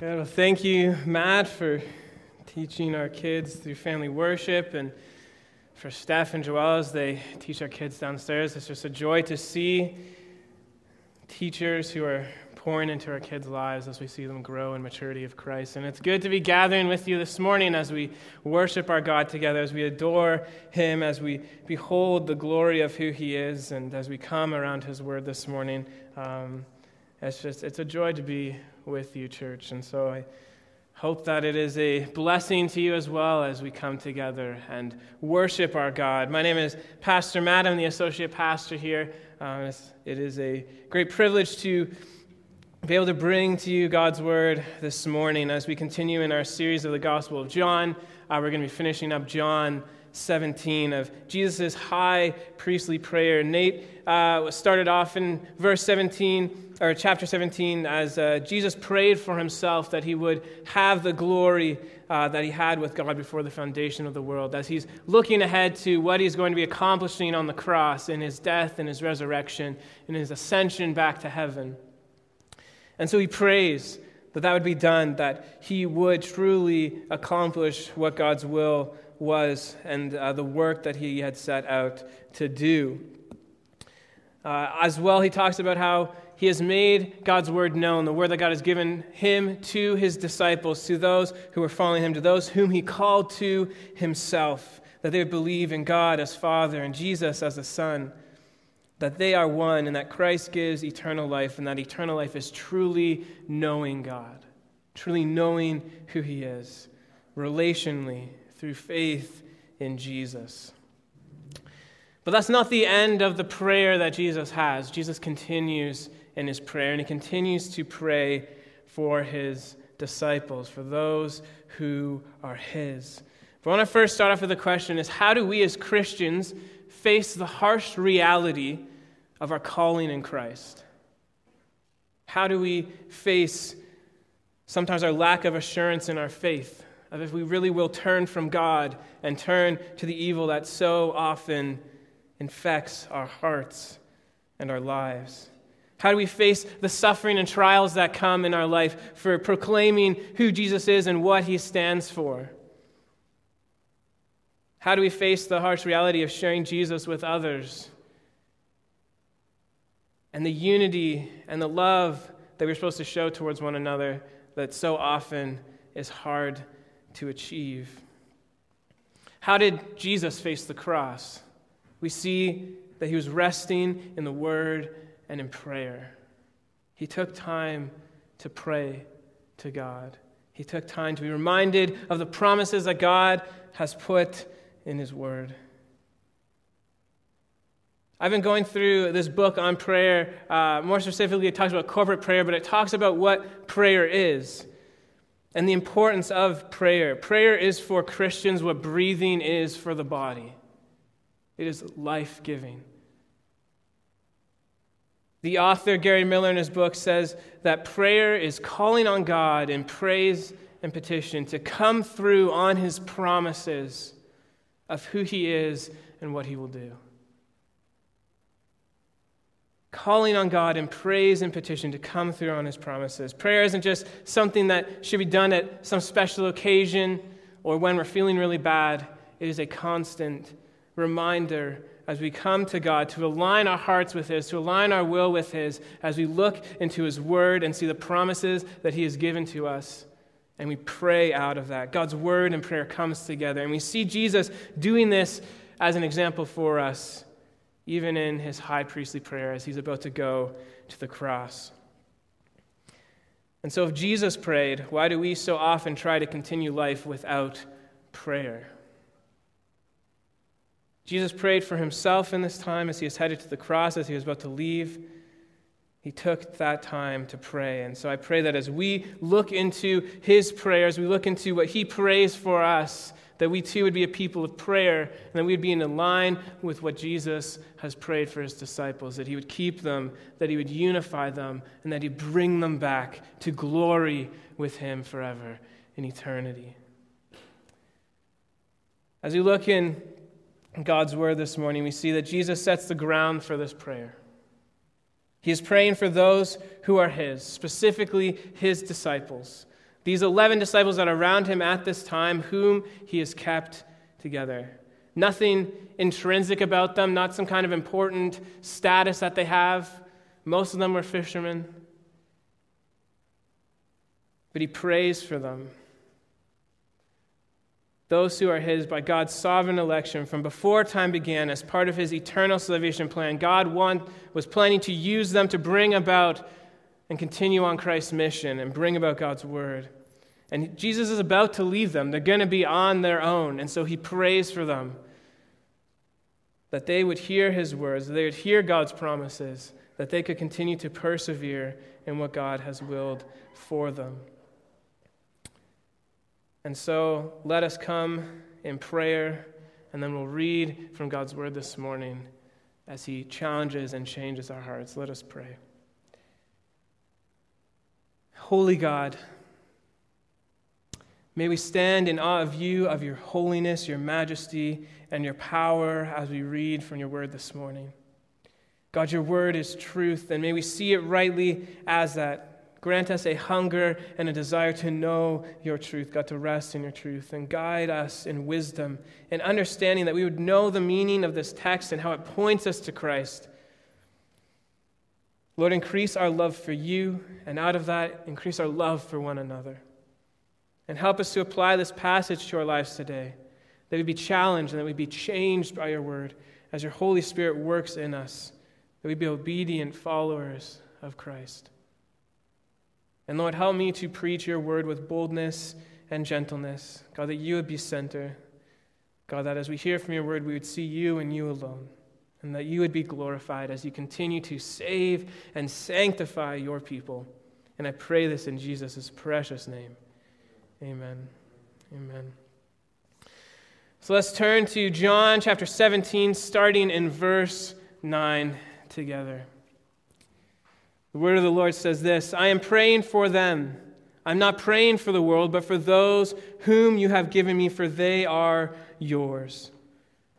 Good. Well, thank you, Matt, for teaching our kids through family worship and for Steph and Joelle as they teach our kids downstairs. It's just a joy to see teachers who are pouring into our kids' lives as we see them grow in maturity of Christ. And it's good to be gathering with you this morning as we worship our God together, as we adore Him, as we behold the glory of who He is, and as we come around His Word this morning. Um, it's just, it's a joy to be with you, church. And so I hope that it is a blessing to you as well as we come together and worship our God. My name is Pastor Matt. I'm the associate pastor here. Um, it is a great privilege to be able to bring to you God's word this morning as we continue in our series of the Gospel of John. Uh, we're going to be finishing up John 17 of Jesus' high priestly prayer. Nate uh, started off in verse 17, or chapter 17, as uh, Jesus prayed for himself that he would have the glory uh, that he had with God before the foundation of the world, as he's looking ahead to what he's going to be accomplishing on the cross in his death and his resurrection, and his ascension back to heaven. And so he prays that that would be done, that he would truly accomplish what God's will was and uh, the work that he had set out to do. Uh, as well, he talks about how he has made God's word known, the word that God has given him to his disciples, to those who are following him, to those whom he called to himself, that they would believe in God as Father and Jesus as the Son, that they are one, and that Christ gives eternal life, and that eternal life is truly knowing God, truly knowing who he is, relationally, through faith in Jesus. But that's not the end of the prayer that Jesus has. Jesus continues in his prayer, and he continues to pray for his disciples, for those who are his. But I want to first start off with the question is how do we as Christians face the harsh reality of our calling in Christ? How do we face sometimes our lack of assurance in our faith? Of if we really will turn from God and turn to the evil that so often infects our hearts and our lives? How do we face the suffering and trials that come in our life for proclaiming who Jesus is and what he stands for? How do we face the harsh reality of sharing Jesus with others? And the unity and the love that we're supposed to show towards one another that so often is hard to achieve. How did Jesus face the cross? We see that he was resting in the Word and in prayer. He took time to pray to God. He took time to be reminded of the promises that God has put in His Word. I've been going through this book on prayer. Uh, more specifically, it talks about corporate prayer, but it talks about what prayer is and the importance of prayer. Prayer is for Christians what breathing is for the body, it is life giving. The author, Gary Millar, in his book, says that prayer is calling on God in praise and petition to come through on his promises of who he is and what he will do calling on God in praise and petition to come through on his promises. Prayer isn't just something that should be done at some special occasion or when we're feeling really bad. It is a constant reminder as we come to God to align our hearts with His, to align our will with His, as we look into His Word and see the promises that He has given to us. And we pray out of that. God's Word and prayer comes together. And we see Jesus doing this as an example for us even in his high priestly prayer as he's about to go to the cross. And so, if Jesus prayed, why do we so often try to continue life without prayer? Jesus prayed for himself in this time as he was headed to the cross, as he was about to leave. He took that time to pray. And so I pray that as we look into his prayers, we look into what he prays for us, that we too would be a people of prayer, and that we'd be in line with what Jesus has prayed for his disciples, that he would keep them, that he would unify them, and that he'd bring them back to glory with him forever in eternity. As we look in God's word this morning, we see that Jesus sets the ground for this prayer. He is praying for those who are his, specifically his disciples These 11 disciples that are around him at this time, whom he has kept together. Nothing intrinsic about them, not some kind of important status that they have. Most of them were fishermen. But he prays for them. Those who are his by God's sovereign election from before time began as part of his eternal salvation plan. God want, was planning to use them to bring about and continue on Christ's mission and bring about God's word. And Jesus is about to leave them. They're going to be on their own. And so he prays for them that they would hear his words, that they would hear God's promises, that they could continue to persevere in what God has willed for them. And so let us come in prayer, and then we'll read from God's word this morning as he challenges and changes our hearts. Let us pray. Holy God, May we stand in awe of you, of your holiness, your majesty, and your power as we read from your word this morning. God, your word is truth, and may we see it rightly as that. Grant us a hunger and a desire to know your truth, God, to rest in your truth, and guide us in wisdom and understanding that we would know the meaning of this text and how it points us to Christ. Lord, increase our love for you, and out of that, increase our love for one another. And help us to apply this passage to our lives today, that we be challenged and that we be changed by your word as your Holy Spirit works in us, that we be obedient followers of Christ. And Lord, help me to preach your word with boldness and gentleness. God, that you would be center. God, that as we hear from your word, we would see you and you alone. And that you would be glorified as you continue to save and sanctify your people. And I pray this in Jesus' precious name. Amen. Amen. So let's turn to John chapter 17, starting in verse 9 together. The word of the Lord says this I am praying for them. I'm not praying for the world, but for those whom you have given me, for they are yours.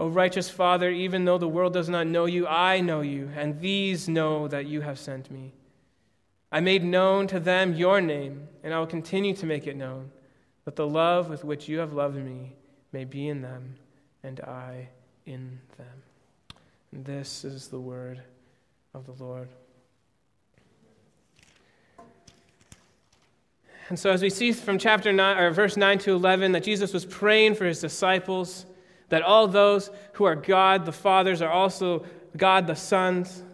O righteous Father, even though the world does not know you, I know you, and these know that you have sent me. I made known to them your name, and I will continue to make it known, that the love with which you have loved me may be in them, and I in them. And this is the word of the Lord. And so, as we see from chapter 9, or verse 9 to 11, that Jesus was praying for his disciples, that all those who are God the fathers are also God the sons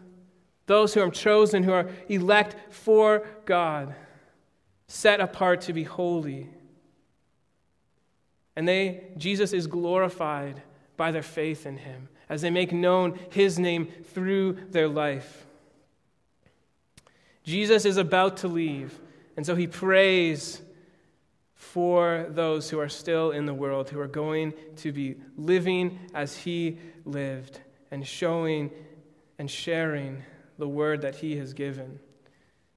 those who are chosen, who are elect for God, set apart to be holy. And they, Jesus is glorified by their faith in him, as they make known his name through their life. Jesus is about to leave, and so he prays for those who are still in the world, who are going to be living as he lived and showing and sharing the word that he has given.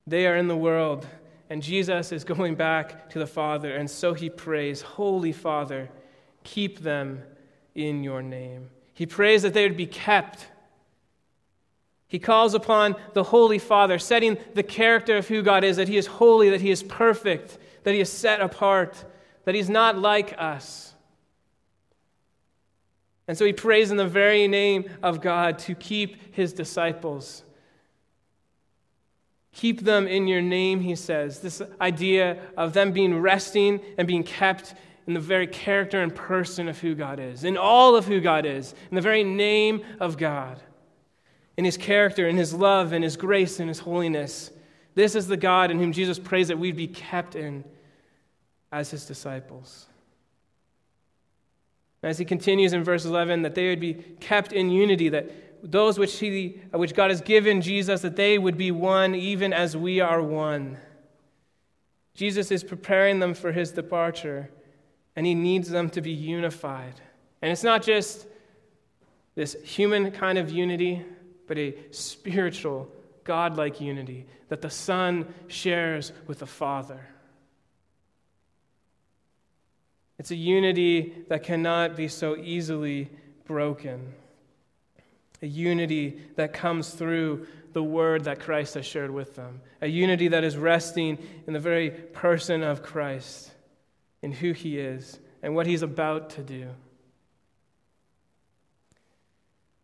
They are in the world, and Jesus is going back to the Father, and so he prays, Holy Father, keep them in your name. He prays that they would be kept he calls upon the Holy Father, setting the character of who God is that He is holy, that He is perfect, that He is set apart, that He's not like us. And so he prays in the very name of God to keep his disciples. Keep them in your name, he says. This idea of them being resting and being kept in the very character and person of who God is, in all of who God is, in the very name of God in his character, in his love, in his grace, in his holiness. This is the God in whom Jesus prays that we'd be kept in as his disciples. As he continues in verse 11, that they would be kept in unity, that those which, he, which God has given Jesus, that they would be one even as we are one. Jesus is preparing them for his departure, and he needs them to be unified. And it's not just this human kind of unity, but a spiritual, godlike unity that the Son shares with the Father. It's a unity that cannot be so easily broken. A unity that comes through the word that Christ has shared with them. A unity that is resting in the very person of Christ, in who he is, and what he's about to do.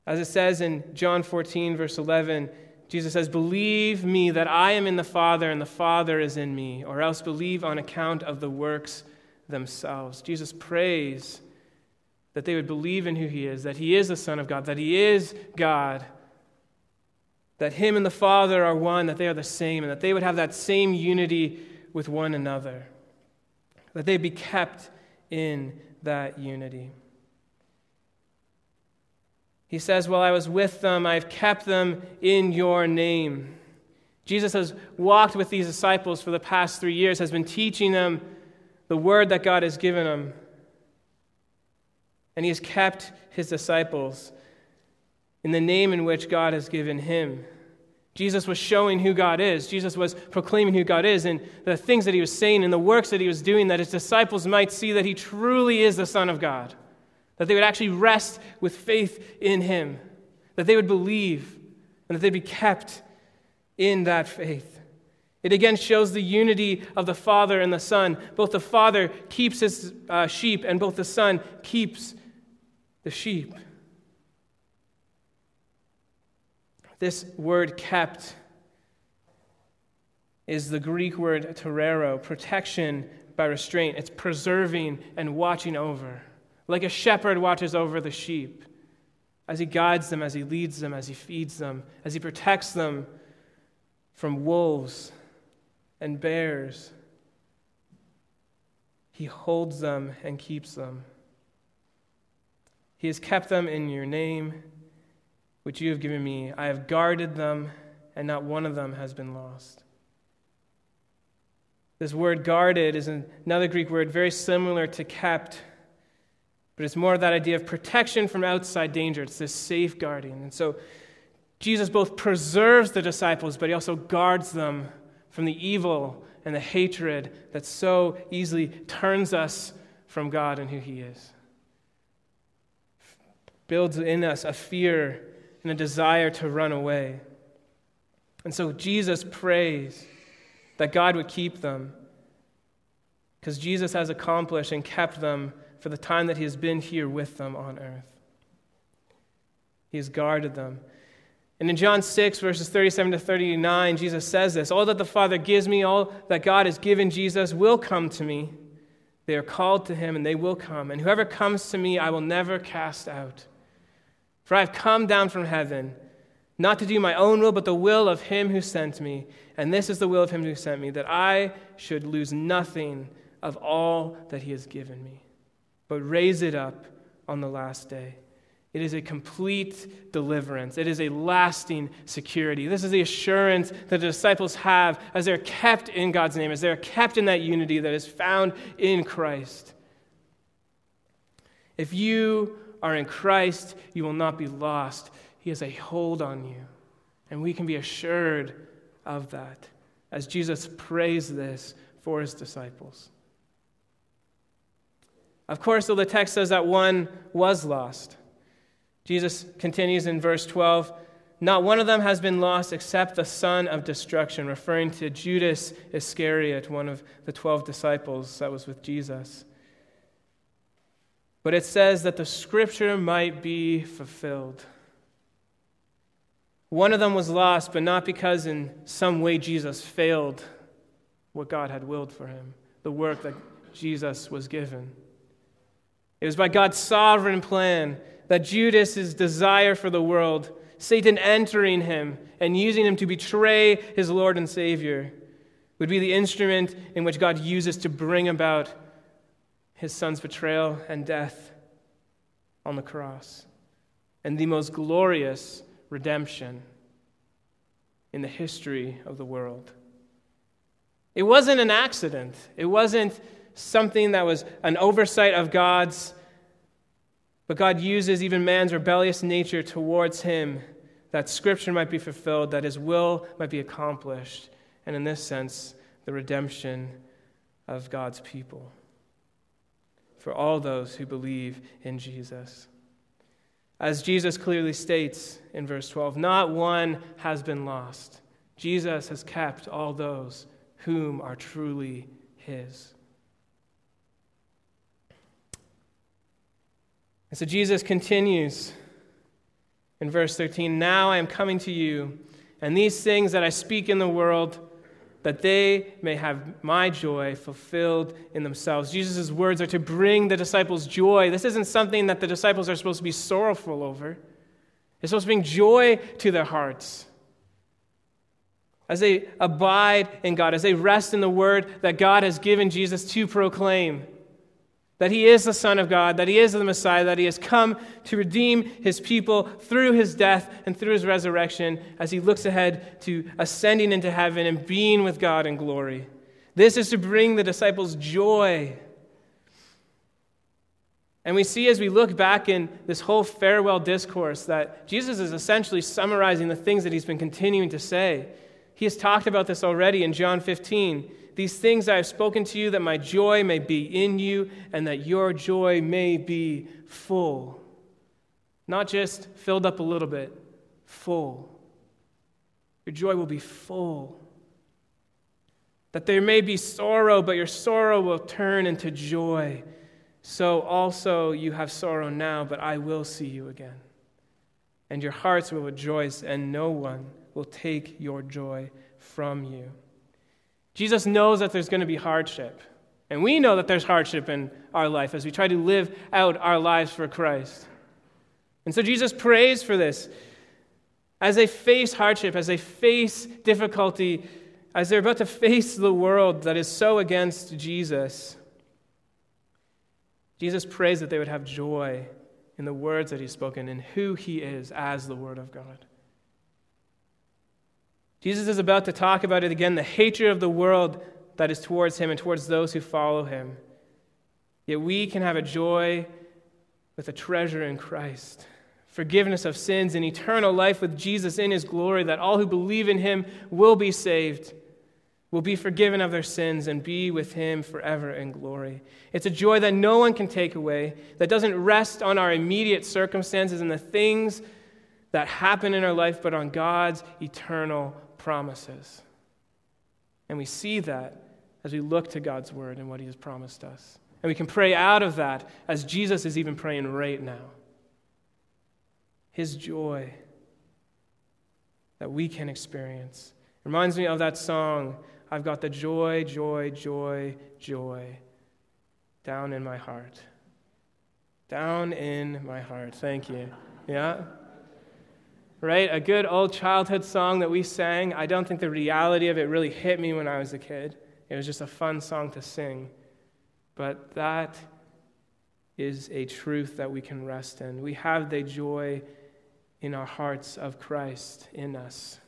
As it says in John 14, verse 11, Jesus says, Believe me that I am in the Father and the Father is in me, or else believe on account of the works themselves. Jesus prays that they would believe in who he is, that he is the Son of God, that he is God, that him and the Father are one, that they are the same, and that they would have that same unity with one another, that they be kept in that unity. He says, While I was with them, I've kept them in your name. Jesus has walked with these disciples for the past three years, has been teaching them the word that God has given him, And he has kept his disciples in the name in which God has given him. Jesus was showing who God is. Jesus was proclaiming who God is and the things that he was saying and the works that he was doing that his disciples might see that he truly is the Son of God that they would actually rest with faith in him, that they would believe, and that they'd be kept in that faith. It again shows the unity of the Father and the Son. Both the Father keeps his uh, sheep, and both the Son keeps the sheep. This word kept is the Greek word terero, protection by restraint. It's preserving and watching over like a shepherd watches over the sheep, as he guides them, as he leads them, as he feeds them, as he protects them from wolves and bears. He holds them and keeps them. He has kept them in your name, which you have given me. I have guarded them, and not one of them has been lost. This word guarded is another Greek word very similar to kept but it's more of that idea of protection from outside danger. It's this safeguarding. And so Jesus both preserves the disciples, but he also guards them from the evil and the hatred that so easily turns us from God and who he is. Builds in us a fear and a desire to run away. And so Jesus prays that God would keep them because Jesus has accomplished and kept them for the time that he has been here with them on earth. He has guarded them. And in John 6, verses 37 to 39, Jesus says this All that the Father gives me, all that God has given Jesus, will come to me. They are called to him, and they will come. And whoever comes to me, I will never cast out. For I have come down from heaven, not to do my own will, but the will of him who sent me. And this is the will of him who sent me, that I should lose nothing of all that he has given me but raise it up on the last day. It is a complete deliverance. It is a lasting security. This is the assurance that the disciples have as they're kept in God's name, as they're kept in that unity that is found in Christ. If you are in Christ, you will not be lost. He has a hold on you. And we can be assured of that as Jesus prays this for his disciples. Of course, though the text says that one was lost, Jesus continues in verse 12 Not one of them has been lost except the son of destruction, referring to Judas Iscariot, one of the 12 disciples that was with Jesus. But it says that the scripture might be fulfilled. One of them was lost, but not because in some way Jesus failed what God had willed for him, the work that Jesus was given. It was by God's sovereign plan that Judas's desire for the world, Satan entering him and using him to betray his Lord and Savior, would be the instrument in which God uses to bring about his son's betrayal and death on the cross, and the most glorious redemption in the history of the world. It wasn't an accident. It wasn't something that was an oversight of God's, but God uses even man's rebellious nature towards him that scripture might be fulfilled, that his will might be accomplished, and in this sense, the redemption of God's people for all those who believe in Jesus. As Jesus clearly states in verse 12, not one has been lost. Jesus has kept all those whom are truly his. And so Jesus continues in verse 13 Now I am coming to you, and these things that I speak in the world, that they may have my joy fulfilled in themselves. Jesus' words are to bring the disciples joy. This isn't something that the disciples are supposed to be sorrowful over, it's supposed to bring joy to their hearts. As they abide in God, as they rest in the word that God has given Jesus to proclaim that he is the Son of God, that he is the Messiah, that he has come to redeem his people through his death and through his resurrection as he looks ahead to ascending into heaven and being with God in glory. This is to bring the disciples joy. And we see as we look back in this whole farewell discourse that Jesus is essentially summarizing the things that he's been continuing to say. He has talked about this already in John 15. These things I have spoken to you, that my joy may be in you, and that your joy may be full. Not just filled up a little bit, full. Your joy will be full. That there may be sorrow, but your sorrow will turn into joy. So also you have sorrow now, but I will see you again. And your hearts will rejoice, and no one will take your joy from you. Jesus knows that there's going to be hardship. And we know that there's hardship in our life as we try to live out our lives for Christ. And so Jesus prays for this. As they face hardship, as they face difficulty, as they're about to face the world that is so against Jesus, Jesus prays that they would have joy in the words that he's spoken and who he is as the Word of God. Jesus is about to talk about it again the hatred of the world that is towards him and towards those who follow him. Yet we can have a joy with a treasure in Christ, forgiveness of sins, and eternal life with Jesus in his glory, that all who believe in him will be saved, will be forgiven of their sins, and be with him forever in glory. It's a joy that no one can take away, that doesn't rest on our immediate circumstances and the things that happen in our life, but on God's eternal promises. And we see that as we look to God's word and what he has promised us. And we can pray out of that as Jesus is even praying right now. His joy that we can experience. It Reminds me of that song, I've got the joy, joy, joy, joy down in my heart. Down in my heart. Thank you. Yeah? Right? A good old childhood song that we sang. I don't think the reality of it really hit me when I was a kid. It was just a fun song to sing. But that is a truth that we can rest in. We have the joy in our hearts of Christ in us,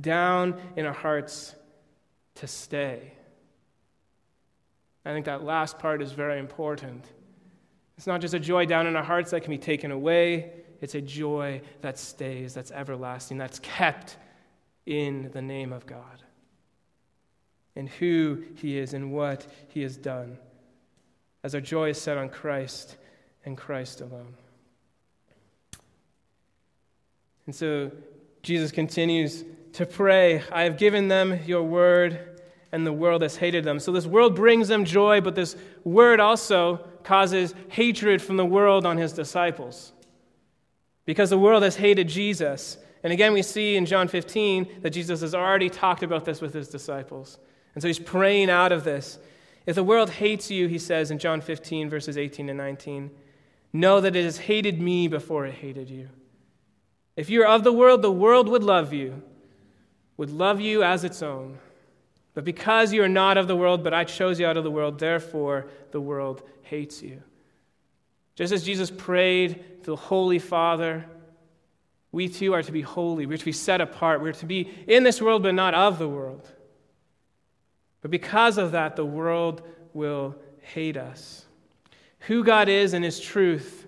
down in our hearts to stay. I think that last part is very important. It's not just a joy down in our hearts that can be taken away, it's a joy that stays, that's everlasting, that's kept in the name of God and who He is and what He has done, as our joy is set on Christ and Christ alone. And so Jesus continues to pray, I have given them your word, and the world has hated them. So this world brings them joy, but this word also causes hatred from the world on his disciples. Because the world has hated Jesus. And again, we see in John 15 that Jesus has already talked about this with his disciples. And so he's praying out of this. If the world hates you, he says in John 15, verses 18 and 19, know that it has hated me before it hated you. If you are of the world, the world would love you, would love you as its own. But because you are not of the world, but I chose you out of the world, therefore the world hates you. Just as Jesus prayed to the Holy Father, we too are to be holy. We're to be set apart. We're to be in this world, but not of the world. But because of that, the world will hate us. Who God is and His truth,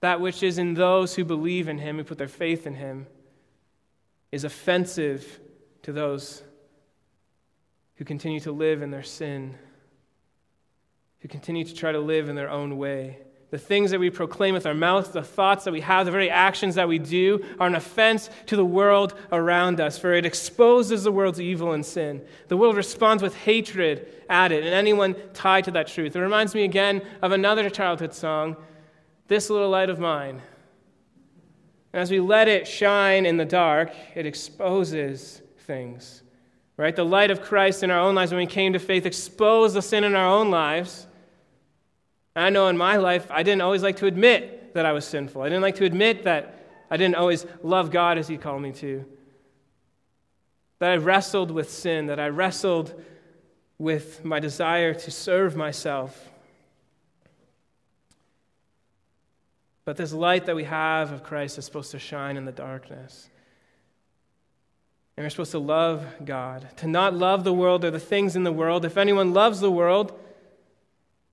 that which is in those who believe in Him, who put their faith in Him, is offensive to those who continue to live in their sin, who continue to try to live in their own way. The things that we proclaim with our mouths, the thoughts that we have, the very actions that we do are an offense to the world around us, for it exposes the world's evil and sin. The world responds with hatred at it and anyone tied to that truth. It reminds me again of another childhood song, This Little Light of Mine. And as we let it shine in the dark, it exposes things right? The light of Christ in our own lives when we came to faith exposed the sin in our own lives. And I know in my life, I didn't always like to admit that I was sinful. I didn't like to admit that I didn't always love God as He called me to. That I wrestled with sin, that I wrestled with my desire to serve myself. But this light that we have of Christ is supposed to shine in the darkness. And we're supposed to love God, to not love the world or the things in the world. If anyone loves the world,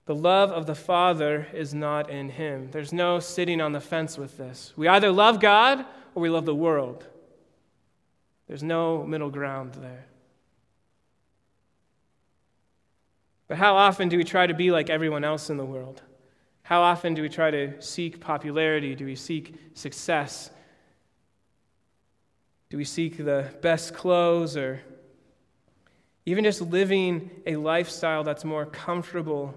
the love of the Father is not in him. There's no sitting on the fence with this. We either love God or we love the world. There's no middle ground there. But how often do we try to be like everyone else in the world? How often do we try to seek popularity? Do we seek success? Do we seek the best clothes or even just living a lifestyle that's more comfortable?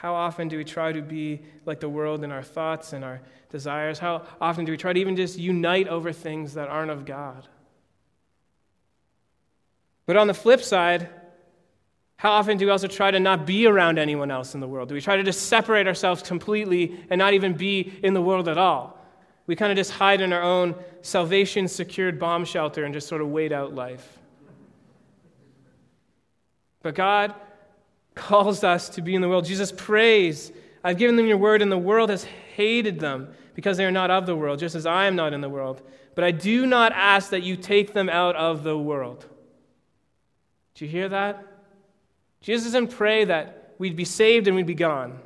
How often do we try to be like the world in our thoughts and our desires? How often do we try to even just unite over things that aren't of God? But on the flip side, how often do we also try to not be around anyone else in the world? Do we try to just separate ourselves completely and not even be in the world at all? We kind of just hide in our own salvation secured bomb shelter and just sort of wait out life. But God calls us to be in the world. Jesus prays, I've given them your word, and the world has hated them because they are not of the world, just as I am not in the world. But I do not ask that you take them out of the world. Do you hear that? Jesus doesn't pray that we'd be saved and we'd be gone.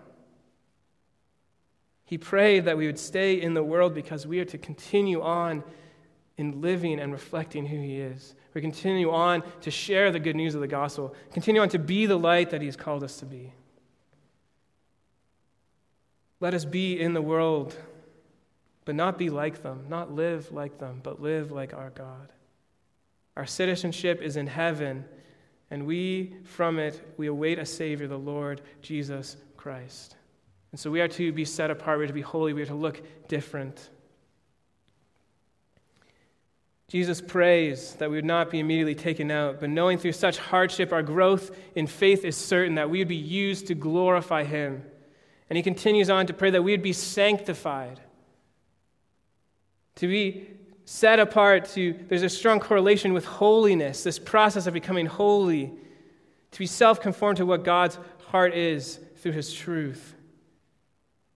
He prayed that we would stay in the world because we are to continue on in living and reflecting who He is. We continue on to share the good news of the gospel, continue on to be the light that He has called us to be. Let us be in the world, but not be like them, not live like them, but live like our God. Our citizenship is in heaven, and we, from it, we await a Savior, the Lord Jesus Christ. And so we are to be set apart, we are to be holy, we are to look different. Jesus prays that we would not be immediately taken out, but knowing through such hardship our growth in faith is certain, that we would be used to glorify Him. And he continues on to pray that we would be sanctified, to be set apart to there's a strong correlation with holiness this process of becoming holy to be self conformed to what God's heart is through his truth.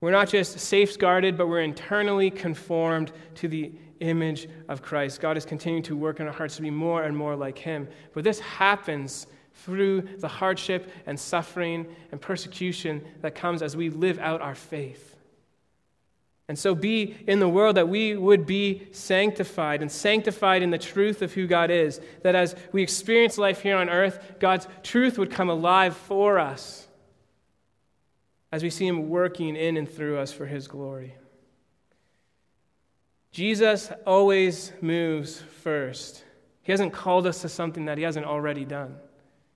We're not just safeguarded, but we're internally conformed to the image of Christ. God is continuing to work in our hearts to be more and more like him. But this happens through the hardship and suffering and persecution that comes as we live out our faith. And so be in the world that we would be sanctified and sanctified in the truth of who God is. That as we experience life here on earth, God's truth would come alive for us as we see Him working in and through us for His glory. Jesus always moves first. He hasn't called us to something that He hasn't already done.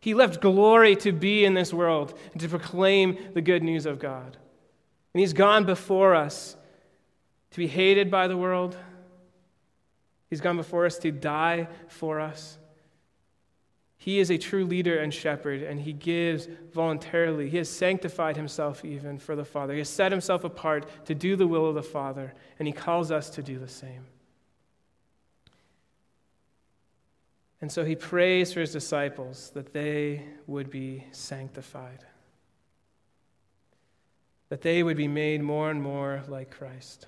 He left glory to be in this world and to proclaim the good news of God. And He's gone before us to be hated by the world. He's gone before us to die for us. He is a true leader and shepherd, and he gives voluntarily. He has sanctified himself even for the Father. He has set himself apart to do the will of the Father, and he calls us to do the same. And so he prays for his disciples that they would be sanctified, that they would be made more and more like Christ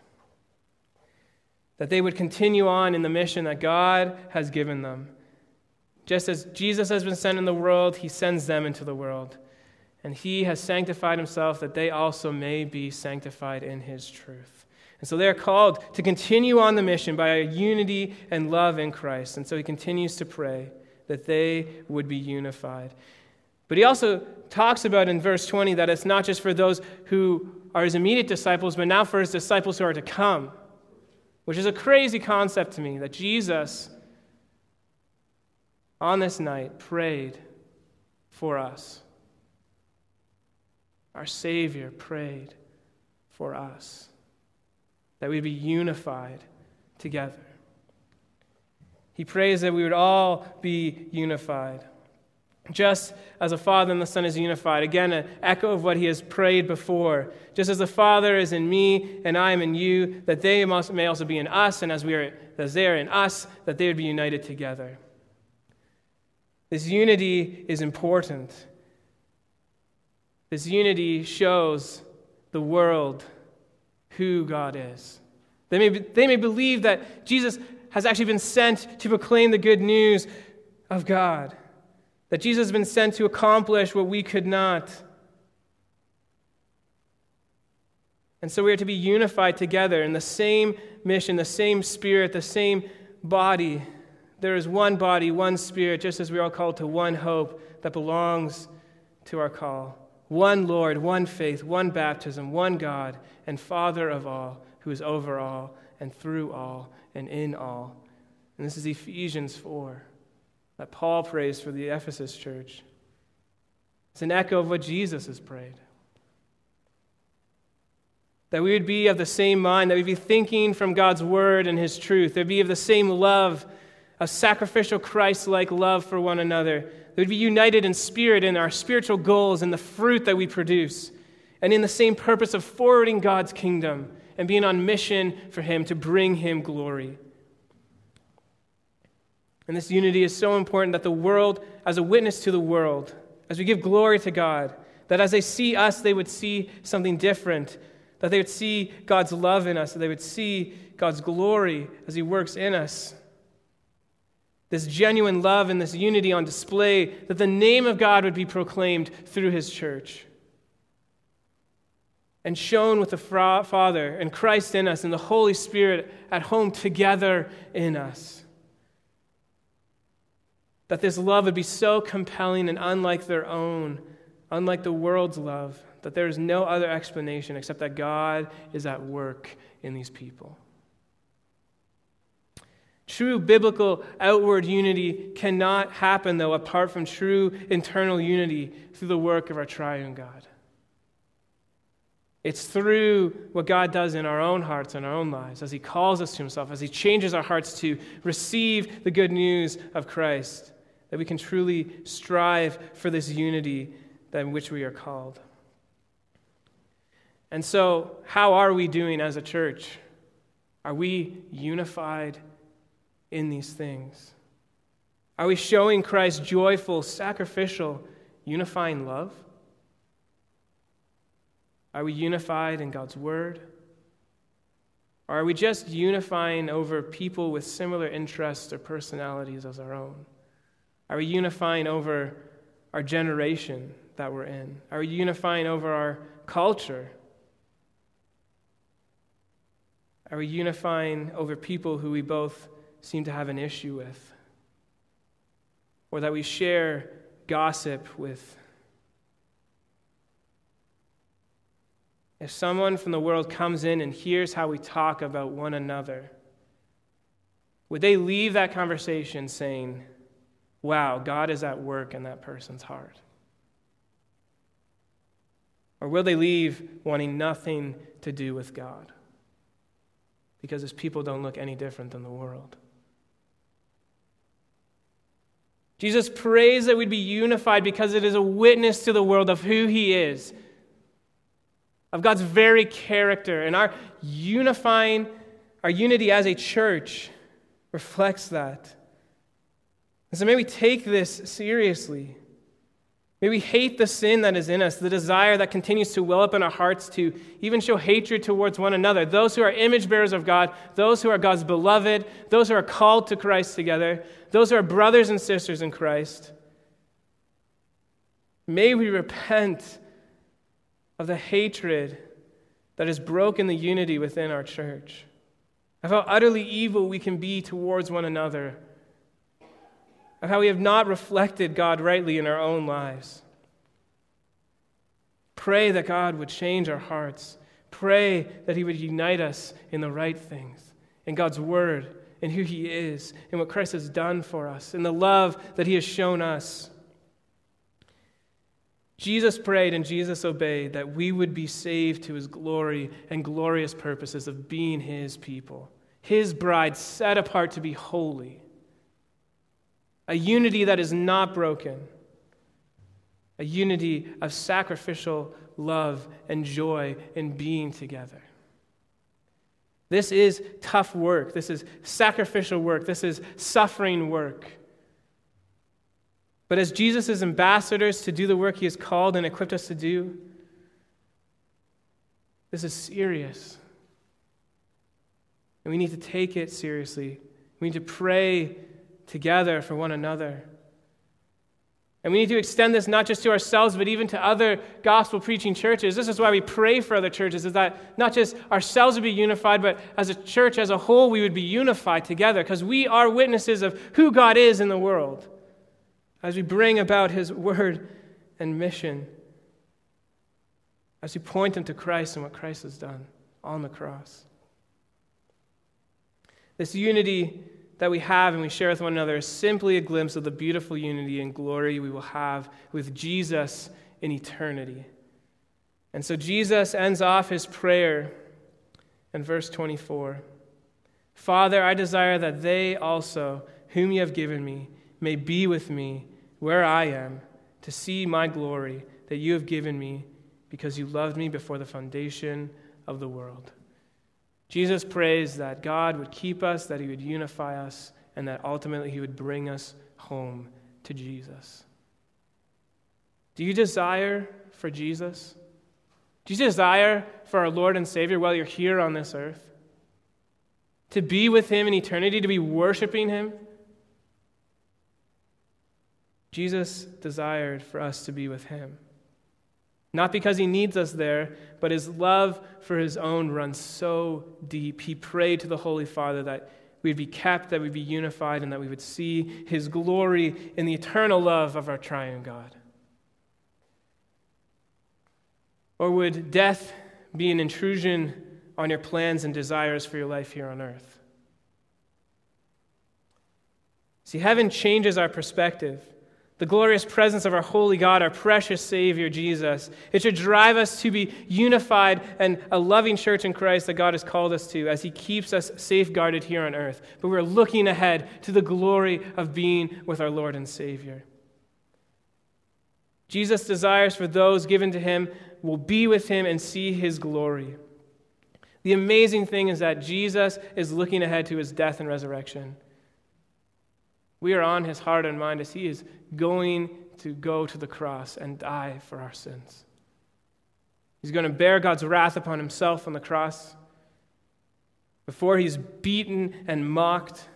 that they would continue on in the mission that God has given them. Just as Jesus has been sent in the world, he sends them into the world. And he has sanctified himself that they also may be sanctified in his truth. And so they are called to continue on the mission by a unity and love in Christ. And so he continues to pray that they would be unified. But he also talks about in verse 20 that it's not just for those who are his immediate disciples, but now for his disciples who are to come which is a crazy concept to me that Jesus, on this night, prayed for us. Our Savior prayed for us that we'd be unified together. He prays that we would all be unified. Just as a Father and the Son is unified. Again, an echo of what he has prayed before. Just as the Father is in me and I am in you, that they may also be in us, and as, we are, as they are in us, that they would be united together. This unity is important. This unity shows the world who God is. They may, they may believe that Jesus has actually been sent to proclaim the good news of God that Jesus has been sent to accomplish what we could not. And so we are to be unified together in the same mission, the same spirit, the same body. There is one body, one spirit, just as we are all called to one hope that belongs to our call. One Lord, one faith, one baptism, one God, and Father of all, who is over all, and through all, and in all. And this is Ephesians 4 that Paul prays for the Ephesus church. It's an echo of what Jesus has prayed. That we would be of the same mind, that we'd be thinking from God's word and his truth. There'd be of the same love, a sacrificial Christ like love for one another. That we'd be united in spirit in our spiritual goals and the fruit that we produce, and in the same purpose of forwarding God's kingdom and being on mission for him to bring him glory. And this unity is so important that the world, as a witness to the world, as we give glory to God, that as they see us, they would see something different, that they would see God's love in us, that they would see God's glory as He works in us. This genuine love and this unity on display, that the name of God would be proclaimed through His church and shown with the Father and Christ in us and the Holy Spirit at home together in us that this love would be so compelling and unlike their own, unlike the world's love, that there is no other explanation except that God is at work in these people. True biblical outward unity cannot happen, though, apart from true internal unity through the work of our triune God. It's through what God does in our own hearts and our own lives as He calls us to Himself, as He changes our hearts to receive the good news of Christ, that we can truly strive for this unity in which we are called. And so, how are we doing as a church? Are we unified in these things? Are we showing Christ's joyful, sacrificial, unifying love? Are we unified in God's word? Or are we just unifying over people with similar interests or personalities as our own? Are we unifying over our generation that we're in? Are we unifying over our culture? Are we unifying over people who we both seem to have an issue with? Or that we share gossip with? If someone from the world comes in and hears how we talk about one another, would they leave that conversation saying, Wow, God is at work in that person's heart? Or will they leave wanting nothing to do with God? Because his people don't look any different than the world. Jesus prays that we'd be unified because it is a witness to the world of who he is, of God's very character. And our unifying, our unity as a church reflects that. And so may we take this seriously. May we hate the sin that is in us, the desire that continues to well up in our hearts to even show hatred towards one another. Those who are image bearers of God, those who are God's beloved, those who are called to Christ together, those who are brothers and sisters in Christ. May we repent of the hatred that has broken the unity within our church, of how utterly evil we can be towards one another of how we have not reflected God rightly in our own lives. Pray that God would change our hearts. Pray that He would unite us in the right things, in God's Word, in who He is, in what Christ has done for us, in the love that He has shown us. Jesus prayed and Jesus obeyed that we would be saved to His glory and glorious purposes of being His people, His bride set apart to be holy a unity that is not broken, a unity of sacrificial love and joy in being together. This is tough work. This is sacrificial work. This is suffering work. But as Jesus' ambassadors to do the work he has called and equipped us to do, this is serious. And we need to take it seriously. We need to pray together for one another. And we need to extend this not just to ourselves, but even to other gospel preaching churches. This is why we pray for other churches, is that not just ourselves would be unified, but as a church as a whole, we would be unified together, because we are witnesses of who God is in the world as we bring about his word and mission, as we point them to Christ and what Christ has done on the cross. This unity that we have and we share with one another is simply a glimpse of the beautiful unity and glory we will have with Jesus in eternity. And so Jesus ends off his prayer in verse 24 Father, I desire that they also, whom you have given me, may be with me where I am, to see my glory that you have given me because you loved me before the foundation of the world. Jesus prays that God would keep us, that He would unify us, and that ultimately He would bring us home to Jesus. Do you desire for Jesus? Do you desire for our Lord and Savior while you're here on this earth? To be with Him in eternity, to be worshiping Him? Jesus desired for us to be with Him. Not because he needs us there, but his love for his own runs so deep. He prayed to the Holy Father that we'd be kept, that we'd be unified, and that we would see his glory in the eternal love of our triune God. Or would death be an intrusion on your plans and desires for your life here on earth? See, heaven changes our perspective the glorious presence of our holy God, our precious Savior, Jesus. It should drive us to be unified and a loving church in Christ that God has called us to as He keeps us safeguarded here on earth. But we're looking ahead to the glory of being with our Lord and Savior. Jesus desires for those given to Him will be with Him and see His glory. The amazing thing is that Jesus is looking ahead to His death and resurrection. We are on his heart and mind as he is going to go to the cross and die for our sins. He's going to bear God's wrath upon himself on the cross before he's beaten and mocked.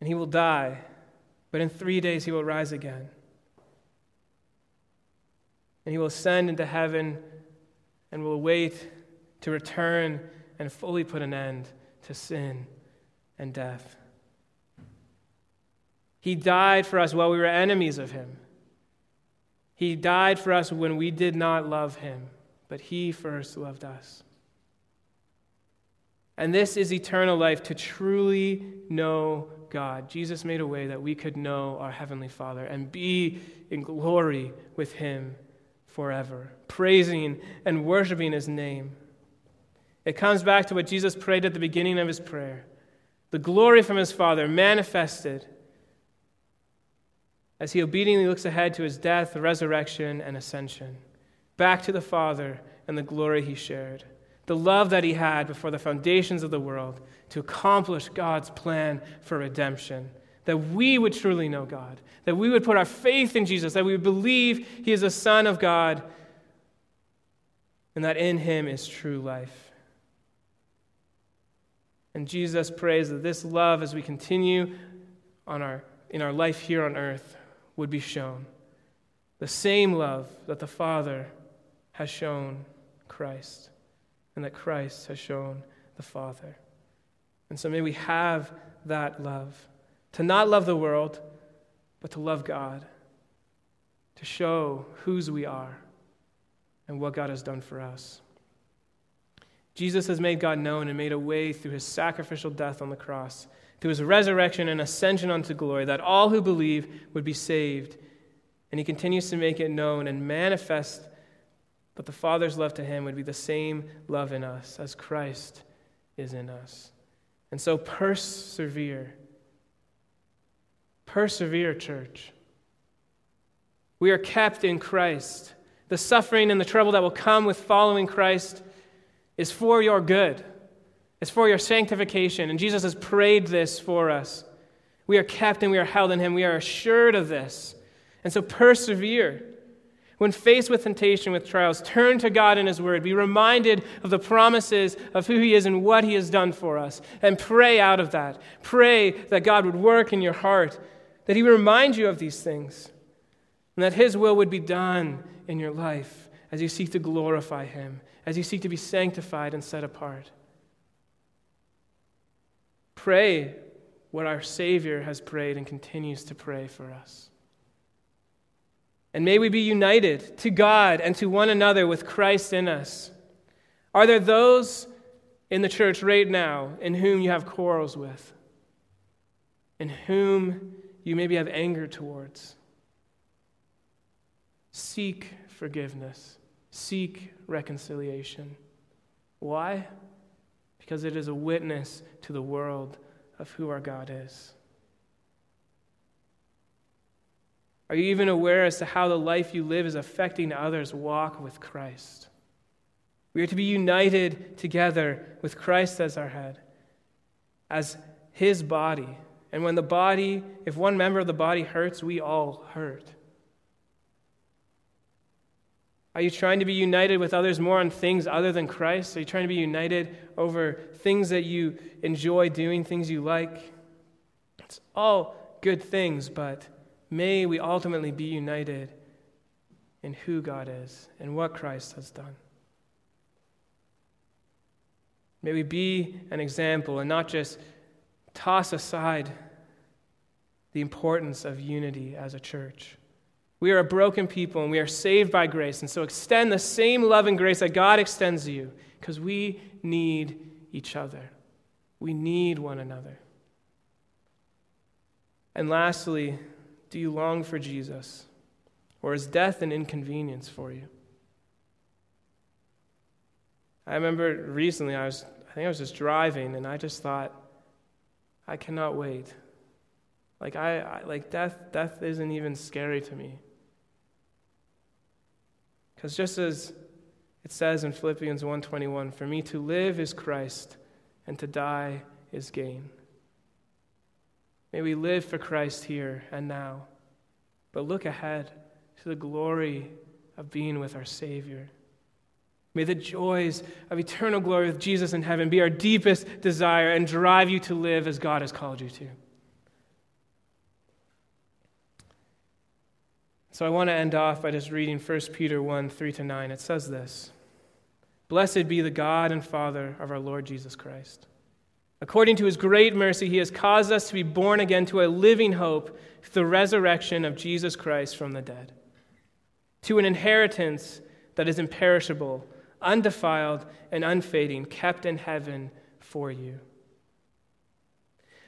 And he will die, but in three days he will rise again. And he will ascend into heaven and will wait to return and fully put an end to sin and death. He died for us while we were enemies of him. He died for us when we did not love him, but he first loved us. And this is eternal life to truly know God. Jesus made a way that we could know our Heavenly Father and be in glory with Him forever, praising and worshiping His name. It comes back to what Jesus prayed at the beginning of His prayer the glory from His Father manifested as He obediently looks ahead to His death, resurrection, and ascension, back to the Father and the glory He shared the love that he had before the foundations of the world to accomplish God's plan for redemption. That we would truly know God, that we would put our faith in Jesus, that we would believe he is a Son of God, and that in him is true life. And Jesus prays that this love, as we continue on our, in our life here on earth, would be shown. The same love that the Father has shown Christ and that Christ has shown the Father. And so may we have that love to not love the world, but to love God, to show whose we are and what God has done for us. Jesus has made God known and made a way through his sacrificial death on the cross, through his resurrection and ascension unto glory, that all who believe would be saved. And he continues to make it known and manifest that the Father's love to him would be the same love in us as Christ is in us. And so persevere. Persevere, church. We are kept in Christ. The suffering and the trouble that will come with following Christ is for your good, it's for your sanctification. And Jesus has prayed this for us. We are kept and we are held in Him. We are assured of this. And so persevere. When faced with temptation, with trials, turn to God and His Word. Be reminded of the promises of who He is and what He has done for us. And pray out of that. Pray that God would work in your heart, that He would remind you of these things, and that His will would be done in your life as you seek to glorify Him, as you seek to be sanctified and set apart. Pray what our Savior has prayed and continues to pray for us. And may we be united to God and to one another with Christ in us. Are there those in the church right now in whom you have quarrels with? In whom you maybe have anger towards? Seek forgiveness, seek reconciliation. Why? Because it is a witness to the world of who our God is. Are you even aware as to how the life you live is affecting others' walk with Christ? We are to be united together with Christ as our head, as his body. And when the body, if one member of the body hurts, we all hurt. Are you trying to be united with others more on things other than Christ? Are you trying to be united over things that you enjoy doing, things you like? It's all good things, but May we ultimately be united in who God is and what Christ has done. May we be an example and not just toss aside the importance of unity as a church. We are a broken people and we are saved by grace. And so extend the same love and grace that God extends to you because we need each other. We need one another. And lastly, do you long for Jesus? Or is death an inconvenience for you? I remember recently, I, was, I think I was just driving, and I just thought, I cannot wait. Like, I, I like death, death isn't even scary to me. Because just as it says in Philippians 1:21, for me to live is Christ and to die is gain. May we live for Christ here and now. but look ahead to the glory of being with our Savior. May the joys of eternal glory with Jesus in heaven be our deepest desire and drive you to live as God has called you to. So I want to end off by just reading 1 Peter 1 3 to 9. It says this Blessed be the God and Father of our Lord Jesus Christ. According to his great mercy, he has caused us to be born again to a living hope through the resurrection of Jesus Christ from the dead, to an inheritance that is imperishable undefiled and unfading, kept in heaven for you.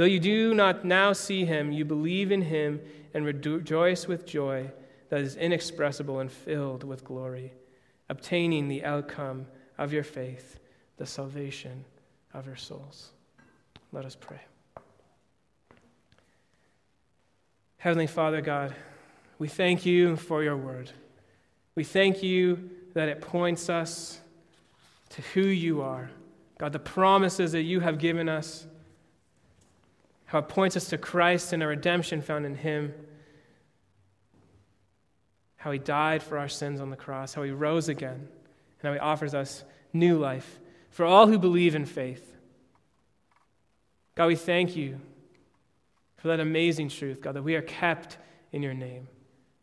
Though you do not now see him, you believe in him and rejoice with joy that is inexpressible and filled with glory, obtaining the outcome of your faith, the salvation of your souls. Let us pray. Heavenly Father God, we thank you for your word. We thank you that it points us to who you are. God, the promises that you have given us, how it points us to Christ and a redemption found in Him, how He died for our sins on the cross, how He rose again, and how He offers us new life for all who believe in faith. God, we thank you for that amazing truth, God, that we are kept in your name.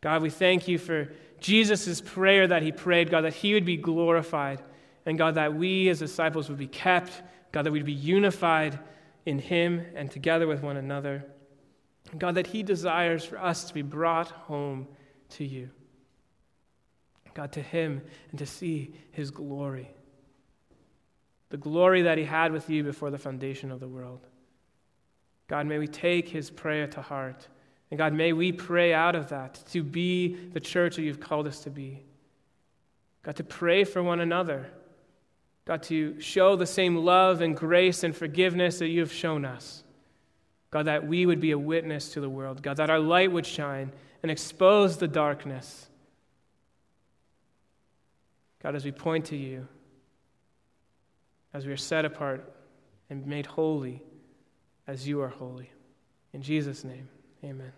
God, we thank you for Jesus' prayer that he prayed, God, that he would be glorified, and God, that we as disciples would be kept, God, that we'd be unified in him and together with one another. God, that he desires for us to be brought home to you. God, to him and to see his glory. The glory that he had with you before the foundation of the world. God, may we take his prayer to heart. And God, may we pray out of that to be the church that you've called us to be. God, to pray for one another. God, to show the same love and grace and forgiveness that you have shown us. God, that we would be a witness to the world. God, that our light would shine and expose the darkness. God, as we point to you, as we are set apart and made holy as you are holy. In Jesus' name. Amen.